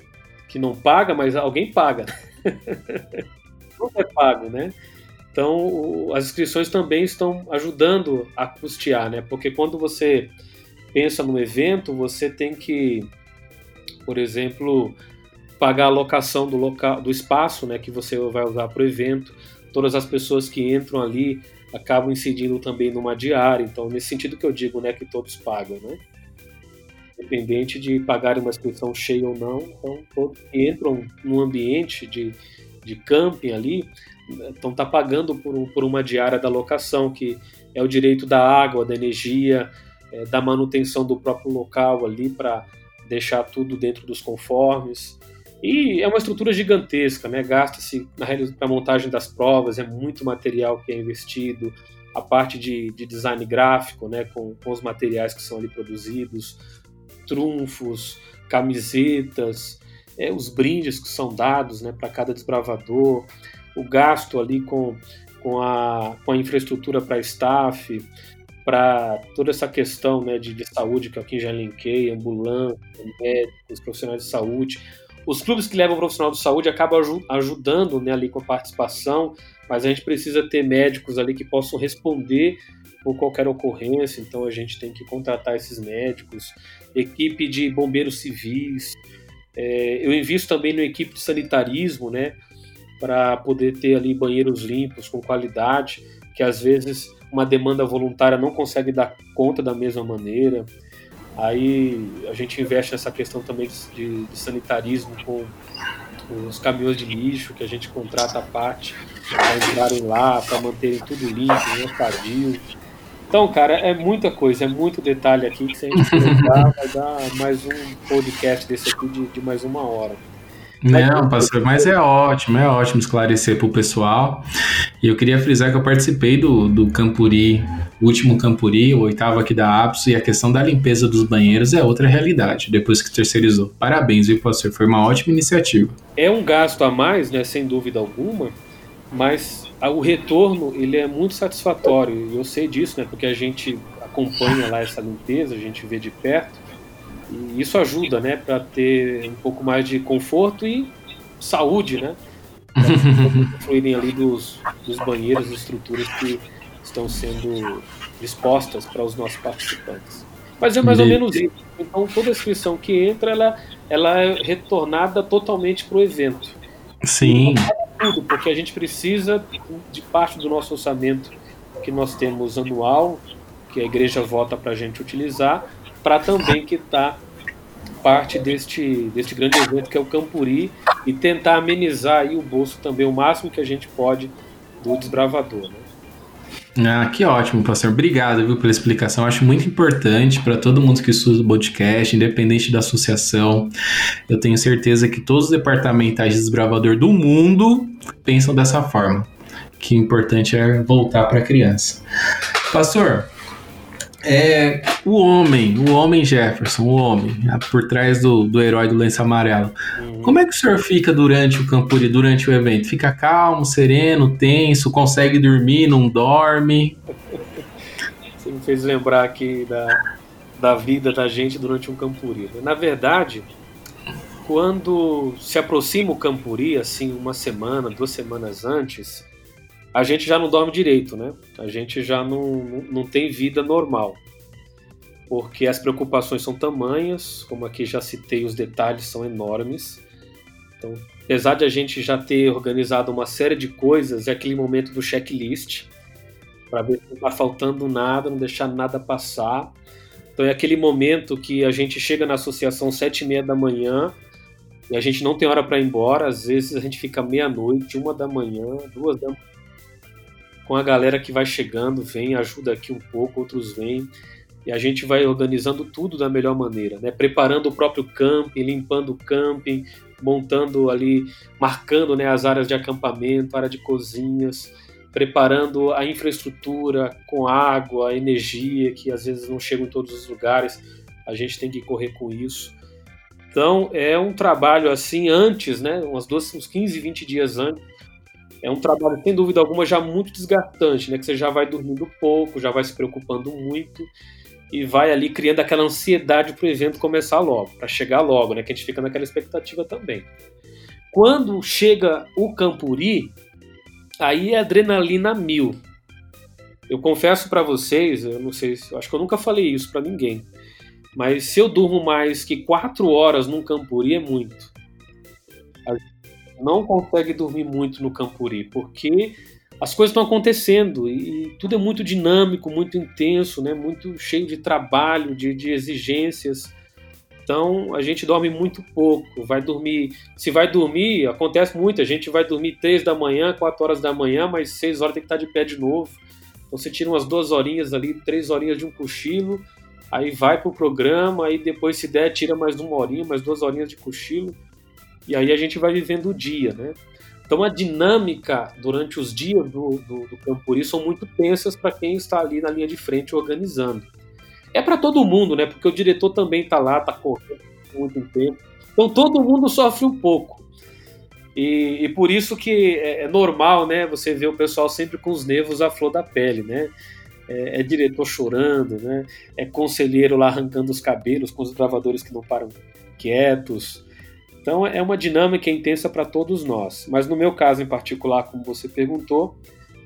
[SPEAKER 2] que não paga, mas alguém paga. <laughs> não é pago, né? Então, o, as inscrições também estão ajudando a custear, né? Porque quando você pensa no evento, você tem que, por exemplo, pagar a locação do local, do espaço, né, que você vai usar para o evento. Todas as pessoas que entram ali acabam incidindo também numa diária. Então, nesse sentido que eu digo, né, que todos pagam, né? Independente de pagar uma inscrição cheia ou não, então todos que entram no ambiente de, de camping ali, então tá pagando por, por uma diária da locação, que é o direito da água, da energia, é, da manutenção do próprio local ali para deixar tudo dentro dos conformes. E é uma estrutura gigantesca, né? Gasta-se na a montagem das provas, é muito material que é investido, a parte de, de design gráfico, né? Com, com os materiais que são ali produzidos, trunfos, camisetas, é, os brindes que são dados, né? Para cada desbravador, o gasto ali com, com, a, com a infraestrutura para staff, para toda essa questão né, de, de saúde que aqui já elenquei, ambulância, médicos, profissionais de saúde, os clubes que levam o profissional de saúde acabam ajudando né, ali com a participação, mas a gente precisa ter médicos ali que possam responder por qualquer ocorrência, então a gente tem que contratar esses médicos, equipe de bombeiros civis, é, eu invisto também na equipe de sanitarismo, né, para poder ter ali banheiros limpos, com qualidade, que às vezes uma demanda voluntária não consegue dar conta da mesma maneira. Aí a gente investe nessa questão também de, de sanitarismo com os caminhões de lixo que a gente contrata a parte para entrarem lá, para manterem tudo limpo, né, sadio. Então, cara, é muita coisa, é muito detalhe aqui que se a gente <laughs> colocar, vai dar mais um podcast desse aqui de, de mais uma hora.
[SPEAKER 1] Não, pastor, mas é ótimo, é ótimo esclarecer para o pessoal. E eu queria frisar que eu participei do, do Campuri, último Campuri, o oitavo aqui da APSO, e a questão da limpeza dos banheiros é outra realidade, depois que terceirizou. Parabéns, viu, pastor? Foi uma ótima iniciativa.
[SPEAKER 2] É um gasto a mais, né, sem dúvida alguma, mas o retorno ele é muito satisfatório. E eu sei disso, né, porque a gente acompanha lá essa limpeza, a gente vê de perto. E isso ajuda, né, para ter um pouco mais de conforto e saúde, né? <laughs> Fluírem ali dos, dos banheiros e estruturas que estão sendo dispostas para os nossos participantes. Mas é mais ou menos isso. Então, toda inscrição que entra, ela, ela é retornada totalmente para o evento.
[SPEAKER 1] Sim.
[SPEAKER 2] Tudo, porque a gente precisa de parte do nosso orçamento que nós temos anual, que a igreja vota para a gente utilizar, para também quitar parte deste, deste grande evento que é o Campuri e tentar amenizar aí o bolso também o máximo que a gente pode do desbravador. Né?
[SPEAKER 1] Ah, que ótimo, pastor. Obrigado viu, pela explicação. Acho muito importante para todo mundo que estuda o podcast, independente da associação. Eu tenho certeza que todos os departamentais de desbravador do mundo pensam dessa forma. Que importante é voltar para a criança. Pastor, é o homem, o homem Jefferson, o homem, por trás do, do herói do lenço amarelo. Uhum. Como é que o senhor fica durante o Campuri, durante o evento? Fica calmo, sereno, tenso, consegue dormir, não dorme?
[SPEAKER 2] Você me fez lembrar aqui da, da vida da gente durante um Campuri. Na verdade, quando se aproxima o Campuri, assim, uma semana, duas semanas antes, a gente já não dorme direito, né? A gente já não, não, tem vida normal. Porque as preocupações são tamanhas, como aqui já citei, os detalhes são enormes. Então, apesar de a gente já ter organizado uma série de coisas, é aquele momento do checklist, para ver se não está faltando nada, não deixar nada passar. Então é aquele momento que a gente chega na associação sete e meia da manhã e a gente não tem hora para ir embora. Às vezes a gente fica meia-noite, uma da manhã, duas da manhã com a galera que vai chegando, vem, ajuda aqui um pouco, outros vêm. e a gente vai organizando tudo da melhor maneira, né? Preparando o próprio camping, limpando o camping, montando ali, marcando né, as áreas de acampamento, área de cozinhas, preparando a infraestrutura com água, energia, que às vezes não chega em todos os lugares, a gente tem que correr com isso. Então é um trabalho assim antes, né, umas duas, uns 15, 20 dias antes. É um trabalho, sem dúvida alguma, já muito desgastante, né? Que você já vai dormindo pouco, já vai se preocupando muito e vai ali criando aquela ansiedade para o evento começar logo, para chegar logo, né? Que a gente fica naquela expectativa também. Quando chega o Campuri, aí é adrenalina mil. Eu confesso para vocês, eu não sei, acho que eu nunca falei isso para ninguém, mas se eu durmo mais que quatro horas num Campuri é muito. Não consegue dormir muito no Campuri, porque as coisas estão acontecendo e, tudo é muito dinâmico, muito intenso, né? muito cheio de trabalho, de, de exigências. Então a gente dorme muito pouco, vai dormir. Se vai dormir, acontece muito, a gente vai dormir 3 da manhã, 4 horas da manhã, mas 6 horas tem que estar de pé de novo. Então você tira umas duas horinhas ali, três horinhas de um cochilo, aí vai pro programa, aí depois se der, tira mais uma horinha, mais duas horinhas de cochilo, e aí a gente vai vivendo o dia, né? Então a dinâmica durante os dias do, do, do Campuri são muito tensas para quem está ali na linha de frente organizando. É para todo mundo, né? Porque o diretor também está lá, está correndo muito tempo. Então todo mundo sofre um pouco. E, e, por isso que é, é, normal, né? Você vê o pessoal sempre com os nervos à flor da pele, né? É, é, diretor chorando, né? É conselheiro lá arrancando os cabelos com os gravadores que não param quietos. Então é uma dinâmica intensa para todos nós. Mas no meu caso em particular, como você perguntou,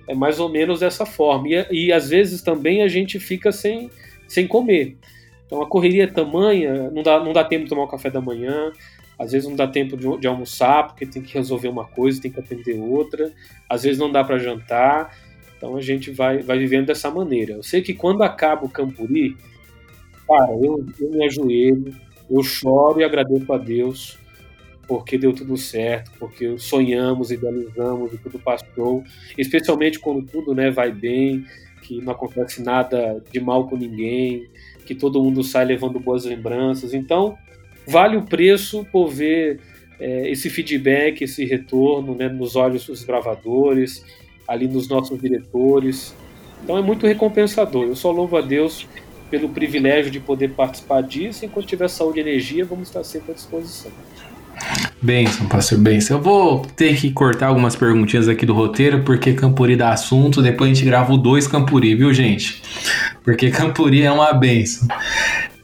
[SPEAKER 2] é mais ou menos dessa forma. E, e às vezes também a gente fica sem, sem comer. Então a correria é tamanha, não dá, não dá tempo de tomar o café da manhã, às vezes não dá tempo de, de almoçar porque tem que resolver uma coisa, tem que atender outra, às vezes não dá para jantar. Então a gente vai, vai vivendo dessa maneira. Eu sei que quando acaba o Campuri, cara, eu, eu me ajoelho, eu choro e agradeço a Deus porque deu tudo certo, porque sonhamos, idealizamos e tudo passou, especialmente quando tudo né, vai bem, que não acontece nada de mal com ninguém, que todo mundo sai levando boas lembranças. Então, vale o preço por ver é, esse feedback, esse retorno né, nos olhos dos gravadores, ali nos nossos diretores. Então é muito recompensador. Eu só louvo a Deus pelo privilégio de poder participar disso. Enquanto tiver saúde e energia, vamos estar sempre à disposição.
[SPEAKER 1] Benção, pastor Benção. Eu vou ter que cortar algumas perguntinhas aqui do roteiro, porque Campuri dá assunto. Depois a gente grava o dois Campuri, viu, gente? Porque Campuri é uma benção.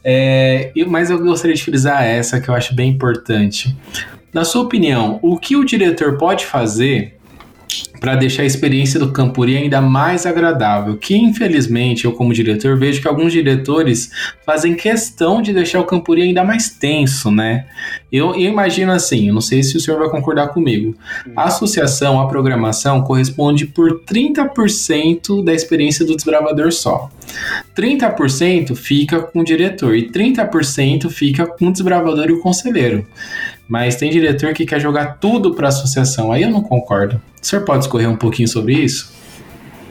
[SPEAKER 1] É, mas eu gostaria de frisar essa que eu acho bem importante. Na sua opinião, o que o diretor pode fazer para deixar a experiência do Campuri ainda mais agradável. Que infelizmente eu como diretor vejo que alguns diretores fazem questão de deixar o Campuri ainda mais tenso, né? Eu, eu imagino assim, eu não sei se o senhor vai concordar comigo. A associação, a programação corresponde por 30% da experiência do desbravador só. 30% fica com o diretor e 30% fica com o desbravador e o conselheiro. Mas tem diretor que quer jogar tudo para a associação, aí eu não concordo. O senhor pode escorrer um pouquinho sobre isso?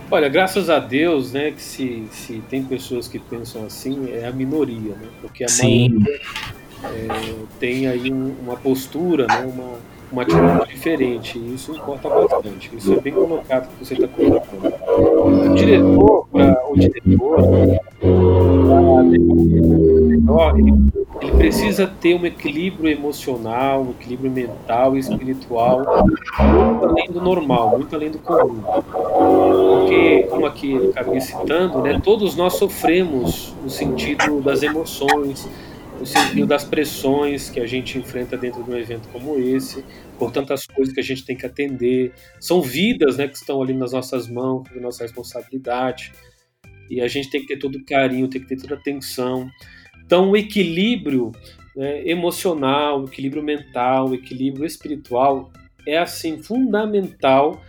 [SPEAKER 2] Olha, graças a Deus, né, que se, se tem pessoas que pensam assim, é a minoria, né? Porque a
[SPEAKER 1] Sim.
[SPEAKER 2] maioria é, tem aí um, uma postura, né, uma, uma atitude diferente, e isso importa bastante. Isso é bem colocado que você está colocando. O diretor, pra, o diretor, pra, ele ele precisa ter um equilíbrio emocional, um equilíbrio mental e espiritual muito além do normal, muito além do comum. Porque, como aqui acabei citando, né, todos nós sofremos no sentido das emoções, no sentido das pressões que a gente enfrenta dentro de um evento como esse, por tantas coisas que a gente tem que atender. São vidas né, que estão ali nas nossas mãos, na nossa responsabilidade. E a gente tem que ter todo o carinho, tem que ter toda a atenção. Então, o equilíbrio né, emocional, o equilíbrio mental, o equilíbrio espiritual é assim fundamental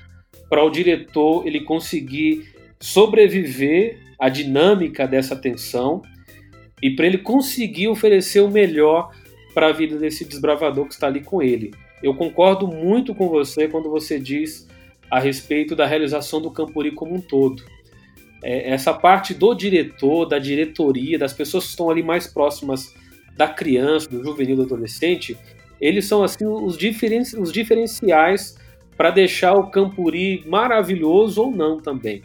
[SPEAKER 2] para o diretor ele conseguir sobreviver à dinâmica dessa tensão e para ele conseguir oferecer o melhor para a vida desse desbravador que está ali com ele. Eu concordo muito com você quando você diz a respeito da realização do Campuri como um todo. é, essa parte do diretor, da diretoria, das pessoas que estão ali mais próximas da criança, do juvenil, do adolescente, eles são assim os, diferen os diferenciais para deixar o Campuri maravilhoso ou não também.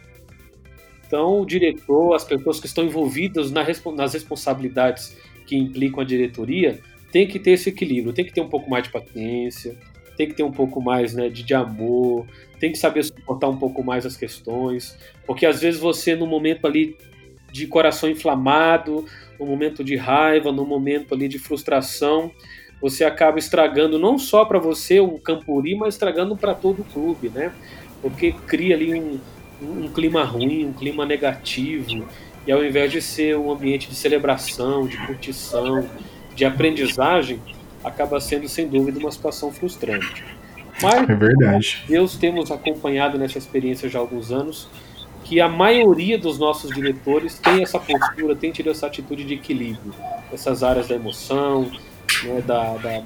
[SPEAKER 2] Então, o diretor, as pessoas que estão envolvidas na, nas responsabilidades que implicam a diretoria, tem que ter esse equilíbrio, tem que ter um pouco mais de paciência, tem que ter um pouco mais né, de, de amor, tem que saber suportar um pouco mais as questões, porque às vezes você, no momento ali de coração inflamado, no momento de raiva, no momento ali de frustração, você acaba estragando não só para você o Campuri, mas estragando para todo o clube, né? Porque cria ali um, um clima ruim, um clima negativo, e ao invés de ser um ambiente de celebração, de curtição, de aprendizagem, acaba sendo sem dúvida uma situação frustrante.
[SPEAKER 1] Mas, é verdade.
[SPEAKER 2] Deus temos acompanhado nessa experiência já há alguns anos que a maioria dos nossos diretores tem essa postura, tem tido essa atitude de equilíbrio, essas áreas da emoção, né, da, da,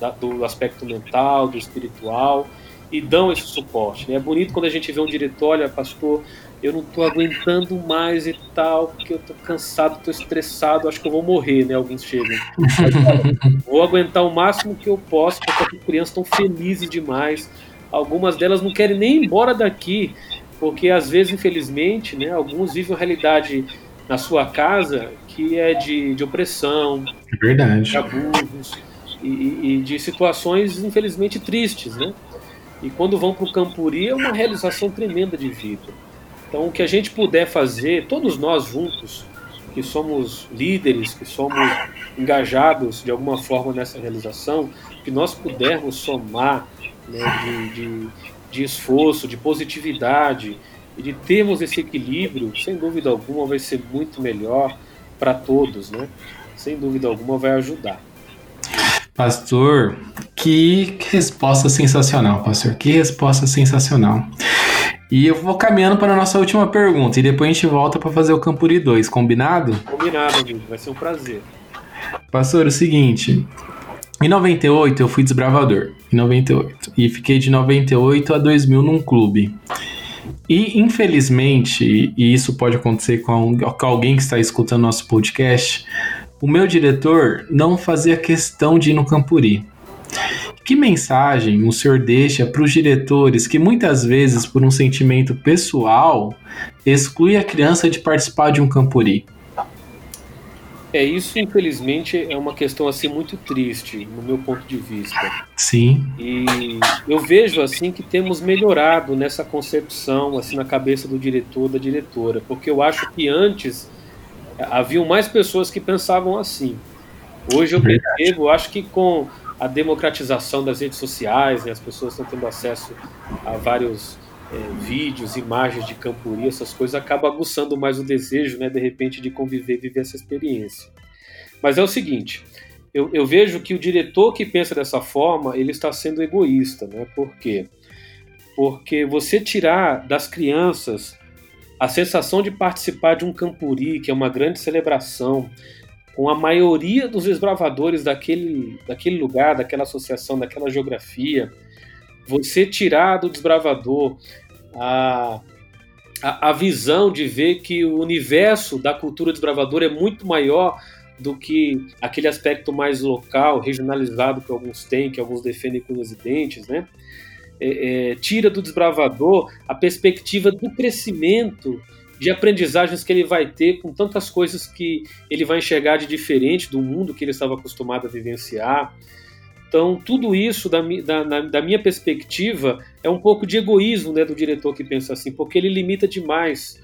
[SPEAKER 2] da, do aspecto mental, do espiritual, e dão esse suporte. Né? É bonito quando a gente vê um diretor, olha, pastor, eu não estou aguentando mais e tal, porque eu estou cansado, estou estressado, acho que eu vou morrer, né? Alguns chegam. <laughs> Vou aguentar o máximo que eu posso, porque as crianças estão felizes demais. Algumas delas não querem nem ir embora daqui, porque às vezes, infelizmente, né, alguns vivem uma realidade na sua casa que é de, de opressão,
[SPEAKER 1] é verdade.
[SPEAKER 2] de abusos e, e de situações, infelizmente, tristes, né? E quando vão para o Campuri é uma realização tremenda de vida. Então, o que a gente puder fazer, todos nós juntos, que somos líderes, que somos engajados de alguma forma nessa realização, que nós pudermos somar né, de, de, de esforço, de positividade e de termos esse equilíbrio, sem dúvida alguma vai ser muito melhor para todos, né? Sem dúvida alguma vai ajudar.
[SPEAKER 1] Pastor, que resposta sensacional, pastor. Que resposta sensacional. E eu vou caminhando para a nossa última pergunta e depois a gente volta para fazer o Campuri 2, combinado?
[SPEAKER 2] Combinado, amigo. Vai ser um prazer.
[SPEAKER 1] Pastor, é o seguinte, em 98 eu fui desbravador, em 98, e fiquei de 98 a 2000 num clube. E infelizmente, e isso pode acontecer com alguém que está escutando nosso podcast, o meu diretor não fazia questão de ir no Campuri. Que mensagem o senhor deixa para os diretores que muitas vezes, por um sentimento pessoal, exclui a criança de participar de um campuri?
[SPEAKER 2] É isso, infelizmente, é uma questão assim muito triste, no meu ponto de vista.
[SPEAKER 1] Sim.
[SPEAKER 2] E eu vejo assim que temos melhorado nessa concepção, assim na cabeça do diretor, da diretora, porque eu acho que antes haviam mais pessoas que pensavam assim. Hoje eu percebo, acho que com a democratização das redes sociais, né, as pessoas estão tendo acesso a vários é, vídeos, imagens de Campuri, essas coisas, acaba aguçando mais o desejo, né, de repente, de conviver, viver essa experiência. Mas é o seguinte, eu, eu vejo que o diretor que pensa dessa forma, ele está sendo egoísta, né? Por quê? Porque você tirar das crianças a sensação de participar de um Campuri, que é uma grande celebração, com a maioria dos desbravadores daquele, daquele lugar, daquela associação, daquela geografia, você tirar do desbravador a, a, a, visão de ver que o universo da cultura desbravadora é muito maior do que aquele aspecto mais local, regionalizado que alguns têm, que alguns defendem com os dentes, né? É, é, tira do desbravador a perspectiva do crescimento de aprendizagens que ele vai ter com tantas coisas que ele vai enxergar de diferente do mundo que ele estava acostumado a vivenciar. Então, tudo isso, da, da, da minha perspectiva, é um pouco de egoísmo né, do diretor que pensa assim, porque ele limita demais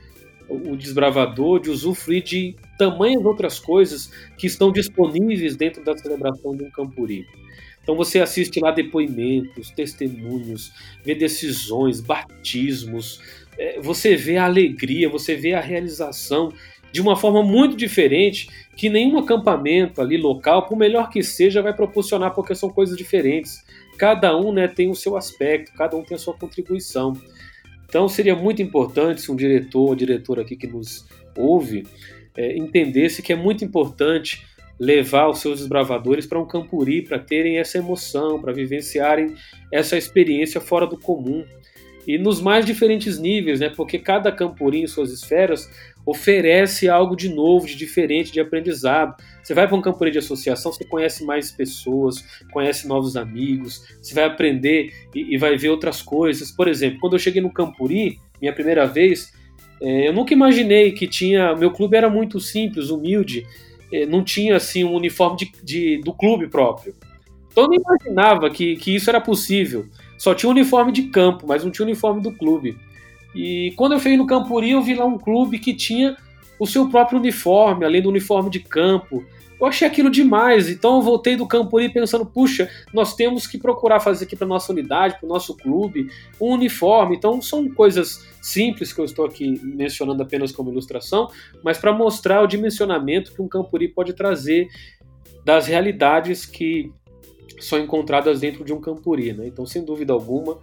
[SPEAKER 2] o desbravador de usufruir de tamanhas outras coisas que estão disponíveis dentro da celebração de um Campuri. Então você assiste lá depoimentos, testemunhos, vê decisões, batismos, é, você vê a alegria, você vê a realização de uma forma muito diferente que nenhum acampamento ali local, por melhor que seja, vai proporcionar, porque são coisas diferentes. Cada um né, tem o seu aspecto, cada um tem a sua contribuição. Então seria muito importante se um diretor ou diretora aqui que nos ouve é, entendesse que é muito importante levar os seus desbravadores para um campuri, para terem essa emoção, para vivenciarem essa experiência fora do comum. e nos mais diferentes níveis, né? Porque cada camporim em suas esferas oferece algo de novo, de diferente, de aprendizado. Você vai para um camporim de associação, você conhece mais pessoas, conhece novos amigos, você vai aprender e, e vai ver outras coisas. Por exemplo, quando eu cheguei no Campuri, minha primeira vez, é, eu nunca imaginei que tinha. Meu clube era muito simples, humilde, não tinha assim um uniforme de, de, do clube próprio. Então eu não imaginava que, que isso era possível. Só tinha uniforme de campo, mas não tinha uniforme do clube. E quando eu fui no Campuri, eu vi lá um clube que tinha o seu próprio uniforme, além do uniforme de campo. Eu achei aquilo demais, então eu voltei do Campuri pensando, puxa, nós temos que procurar fazer aqui para nossa unidade, para o nosso clube, um uniforme. Então são coisas simples que eu estou aqui mencionando apenas como ilustração, mas para mostrar o dimensionamento que um Campuri pode trazer das realidades que são encontradas dentro de um Campuri. Né? Então, sem dúvida alguma,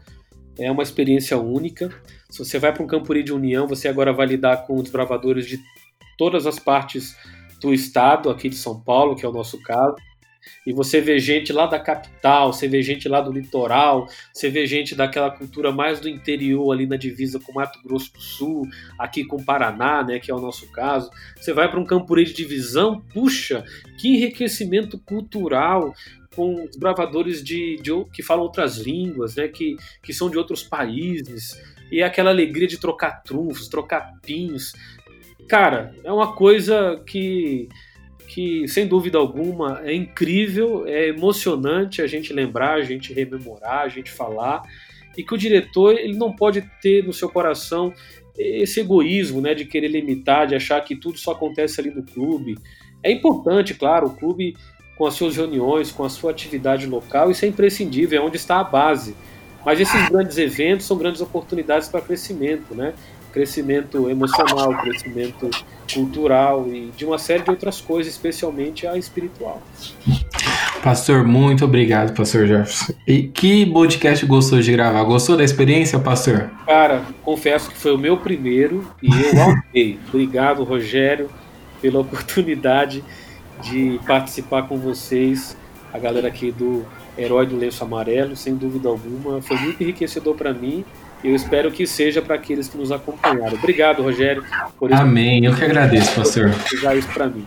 [SPEAKER 2] é uma experiência única. Se você vai para um Campuri de União, você agora vai lidar com desbravadores de todas as partes do estado, aqui de São Paulo, que é o nosso caso. E você vê gente lá da capital, você vê gente lá do litoral, você vê gente daquela cultura mais do interior, ali na divisa com Mato Grosso do Sul, aqui com Paraná, né, que é o nosso caso. Você vai para um campuri de divisão, puxa, que enriquecimento cultural, com desbravadores de, de, que falam outras línguas, né, que, que são de outros países, e é aquela alegria de trocar trunfos, trocar pinhos. Cara, é uma coisa que, que, sem dúvida alguma, é incrível, é emocionante a gente lembrar, a gente rememorar, a gente falar, e que o diretor ele não pode ter no seu coração esse egoísmo né, de querer limitar, de achar que tudo só acontece ali no clube. É importante, claro, o clube com as suas reuniões, com a sua atividade local, isso é imprescindível, é onde está a base. Mas esses grandes eventos são grandes oportunidades para crescimento, né? Crescimento emocional, crescimento cultural e de uma série de outras coisas, especialmente a espiritual.
[SPEAKER 1] Pastor, muito obrigado, Pastor Jefferson. E que podcast gostou de gravar? Gostou da experiência, Pastor?
[SPEAKER 2] Cara, confesso que foi o meu primeiro e eu <laughs> amei. obrigado, Rogério, pela oportunidade de participar com vocês, a galera aqui do Herói do Lenço Amarelo, sem dúvida alguma. Foi muito enriquecedor para mim eu espero que seja para aqueles que nos acompanharam. Obrigado, Rogério,
[SPEAKER 1] por Amém, eu que agradeço, pastor.
[SPEAKER 2] Por isso para mim.